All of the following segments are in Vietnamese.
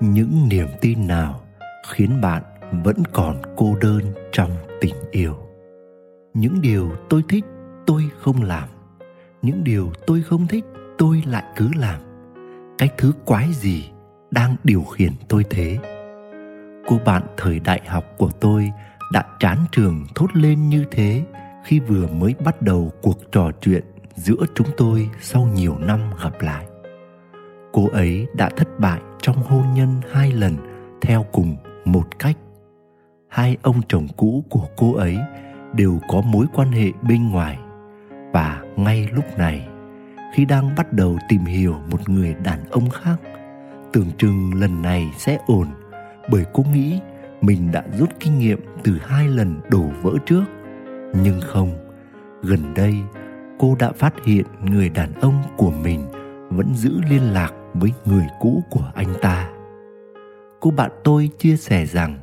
những niềm tin nào khiến bạn vẫn còn cô đơn trong tình yêu. Những điều tôi thích, tôi không làm. Những điều tôi không thích, tôi lại cứ làm. Cái thứ quái gì đang điều khiển tôi thế? Cô bạn thời đại học của tôi đã chán trường thốt lên như thế khi vừa mới bắt đầu cuộc trò chuyện giữa chúng tôi sau nhiều năm gặp lại cô ấy đã thất bại trong hôn nhân hai lần theo cùng một cách. Hai ông chồng cũ của cô ấy đều có mối quan hệ bên ngoài. Và ngay lúc này, khi đang bắt đầu tìm hiểu một người đàn ông khác, tưởng chừng lần này sẽ ổn, bởi cô nghĩ mình đã rút kinh nghiệm từ hai lần đổ vỡ trước. Nhưng không, gần đây cô đã phát hiện người đàn ông của mình vẫn giữ liên lạc với người cũ của anh ta. Cô bạn tôi chia sẻ rằng,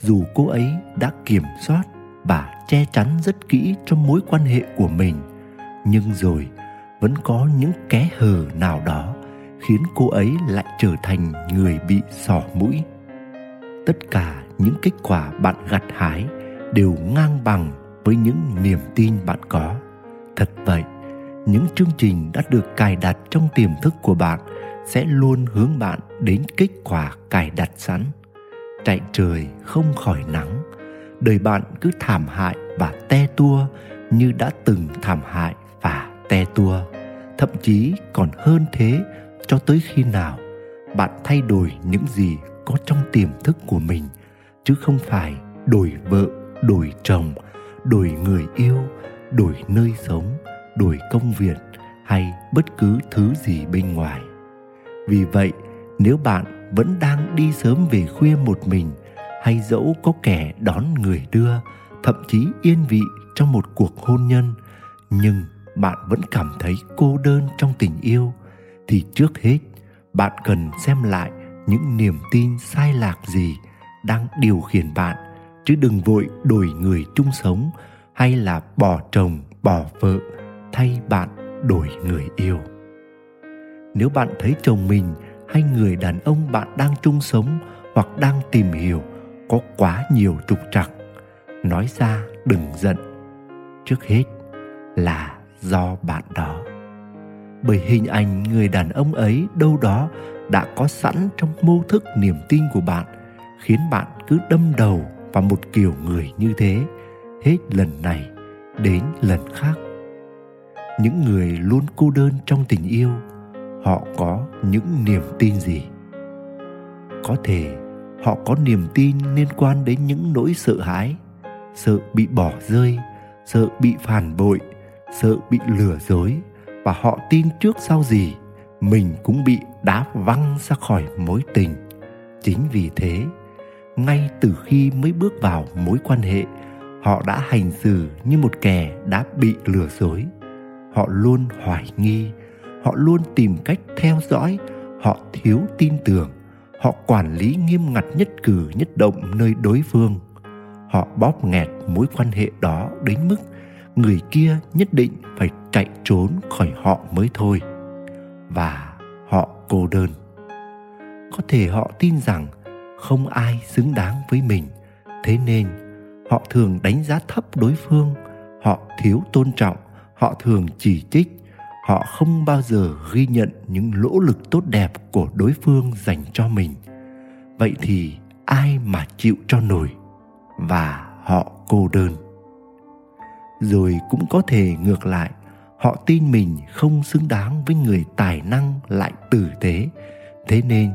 dù cô ấy đã kiểm soát và che chắn rất kỹ trong mối quan hệ của mình, nhưng rồi vẫn có những kẽ hở nào đó khiến cô ấy lại trở thành người bị sỏ mũi. Tất cả những kết quả bạn gặt hái đều ngang bằng với những niềm tin bạn có. Thật vậy, những chương trình đã được cài đặt trong tiềm thức của bạn sẽ luôn hướng bạn đến kết quả cài đặt sẵn. Chạy trời không khỏi nắng, đời bạn cứ thảm hại và te tua như đã từng thảm hại và te tua. Thậm chí còn hơn thế, cho tới khi nào bạn thay đổi những gì có trong tiềm thức của mình, chứ không phải đổi vợ, đổi chồng, đổi người yêu, đổi nơi sống, đổi công việc hay bất cứ thứ gì bên ngoài vì vậy, nếu bạn vẫn đang đi sớm về khuya một mình, hay dẫu có kẻ đón người đưa, thậm chí yên vị trong một cuộc hôn nhân, nhưng bạn vẫn cảm thấy cô đơn trong tình yêu, thì trước hết, bạn cần xem lại những niềm tin sai lạc gì đang điều khiển bạn, chứ đừng vội đổi người chung sống hay là bỏ chồng, bỏ vợ thay bạn đổi người yêu nếu bạn thấy chồng mình hay người đàn ông bạn đang chung sống hoặc đang tìm hiểu có quá nhiều trục trặc, nói ra đừng giận. Trước hết là do bạn đó. Bởi hình ảnh người đàn ông ấy đâu đó đã có sẵn trong mô thức niềm tin của bạn, khiến bạn cứ đâm đầu vào một kiểu người như thế, hết lần này đến lần khác. Những người luôn cô đơn trong tình yêu họ có những niềm tin gì? Có thể họ có niềm tin liên quan đến những nỗi sợ hãi, sợ bị bỏ rơi, sợ bị phản bội, sợ bị lừa dối và họ tin trước sau gì mình cũng bị đá văng ra khỏi mối tình. Chính vì thế, ngay từ khi mới bước vào mối quan hệ, họ đã hành xử như một kẻ đã bị lừa dối. Họ luôn hoài nghi họ luôn tìm cách theo dõi, họ thiếu tin tưởng, họ quản lý nghiêm ngặt nhất cử nhất động nơi đối phương. Họ bóp nghẹt mối quan hệ đó đến mức người kia nhất định phải chạy trốn khỏi họ mới thôi. Và họ cô đơn. Có thể họ tin rằng không ai xứng đáng với mình. Thế nên, họ thường đánh giá thấp đối phương, họ thiếu tôn trọng, họ thường chỉ trích họ không bao giờ ghi nhận những nỗ lực tốt đẹp của đối phương dành cho mình. Vậy thì ai mà chịu cho nổi? Và họ cô đơn. Rồi cũng có thể ngược lại, họ tin mình không xứng đáng với người tài năng lại tử tế. Thế nên,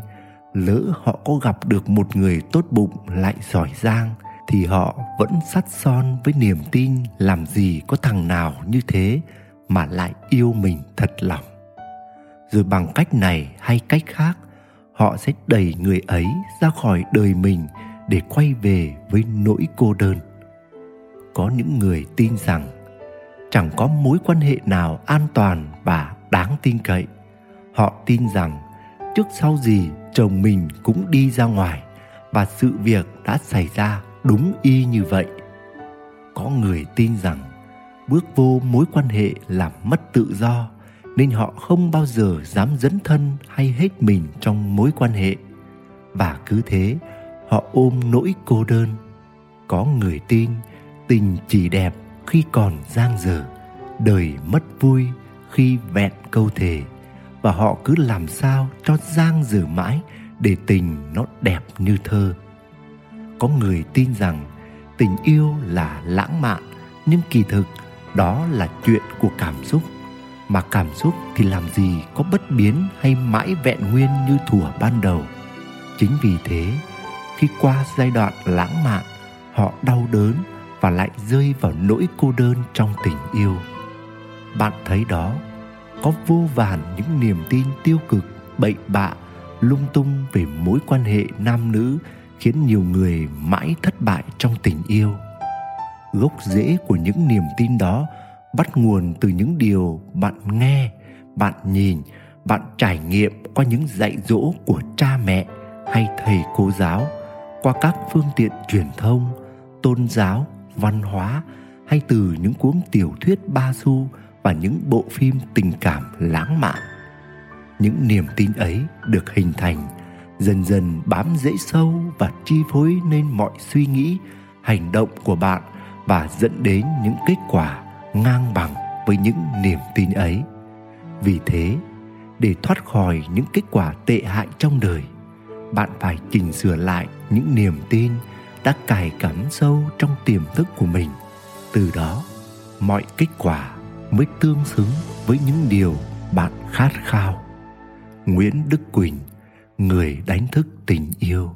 lỡ họ có gặp được một người tốt bụng lại giỏi giang, thì họ vẫn sắt son với niềm tin làm gì có thằng nào như thế mà lại yêu mình thật lòng. Rồi bằng cách này hay cách khác, họ sẽ đẩy người ấy ra khỏi đời mình để quay về với nỗi cô đơn. Có những người tin rằng chẳng có mối quan hệ nào an toàn và đáng tin cậy. Họ tin rằng trước sau gì chồng mình cũng đi ra ngoài và sự việc đã xảy ra đúng y như vậy. Có người tin rằng bước vô mối quan hệ làm mất tự do, nên họ không bao giờ dám dấn thân hay hết mình trong mối quan hệ. Và cứ thế, họ ôm nỗi cô đơn. Có người tin tình chỉ đẹp khi còn giang dở, đời mất vui khi vẹn câu thề. Và họ cứ làm sao cho giang dở mãi để tình nó đẹp như thơ. Có người tin rằng tình yêu là lãng mạn, nhưng kỳ thực đó là chuyện của cảm xúc. Mà cảm xúc thì làm gì có bất biến hay mãi vẹn nguyên như thủa ban đầu. Chính vì thế, khi qua giai đoạn lãng mạn, họ đau đớn và lại rơi vào nỗi cô đơn trong tình yêu. Bạn thấy đó, có vô vàn những niềm tin tiêu cực, bậy bạ, lung tung về mối quan hệ nam nữ khiến nhiều người mãi thất bại trong tình yêu gốc rễ của những niềm tin đó, bắt nguồn từ những điều bạn nghe, bạn nhìn, bạn trải nghiệm qua những dạy dỗ của cha mẹ hay thầy cô giáo, qua các phương tiện truyền thông, tôn giáo, văn hóa hay từ những cuốn tiểu thuyết ba xu và những bộ phim tình cảm lãng mạn. Những niềm tin ấy được hình thành, dần dần bám rễ sâu và chi phối nên mọi suy nghĩ, hành động của bạn và dẫn đến những kết quả ngang bằng với những niềm tin ấy. Vì thế, để thoát khỏi những kết quả tệ hại trong đời, bạn phải chỉnh sửa lại những niềm tin đã cài cắm sâu trong tiềm thức của mình. Từ đó, mọi kết quả mới tương xứng với những điều bạn khát khao. Nguyễn đức quỳnh, người đánh thức tình yêu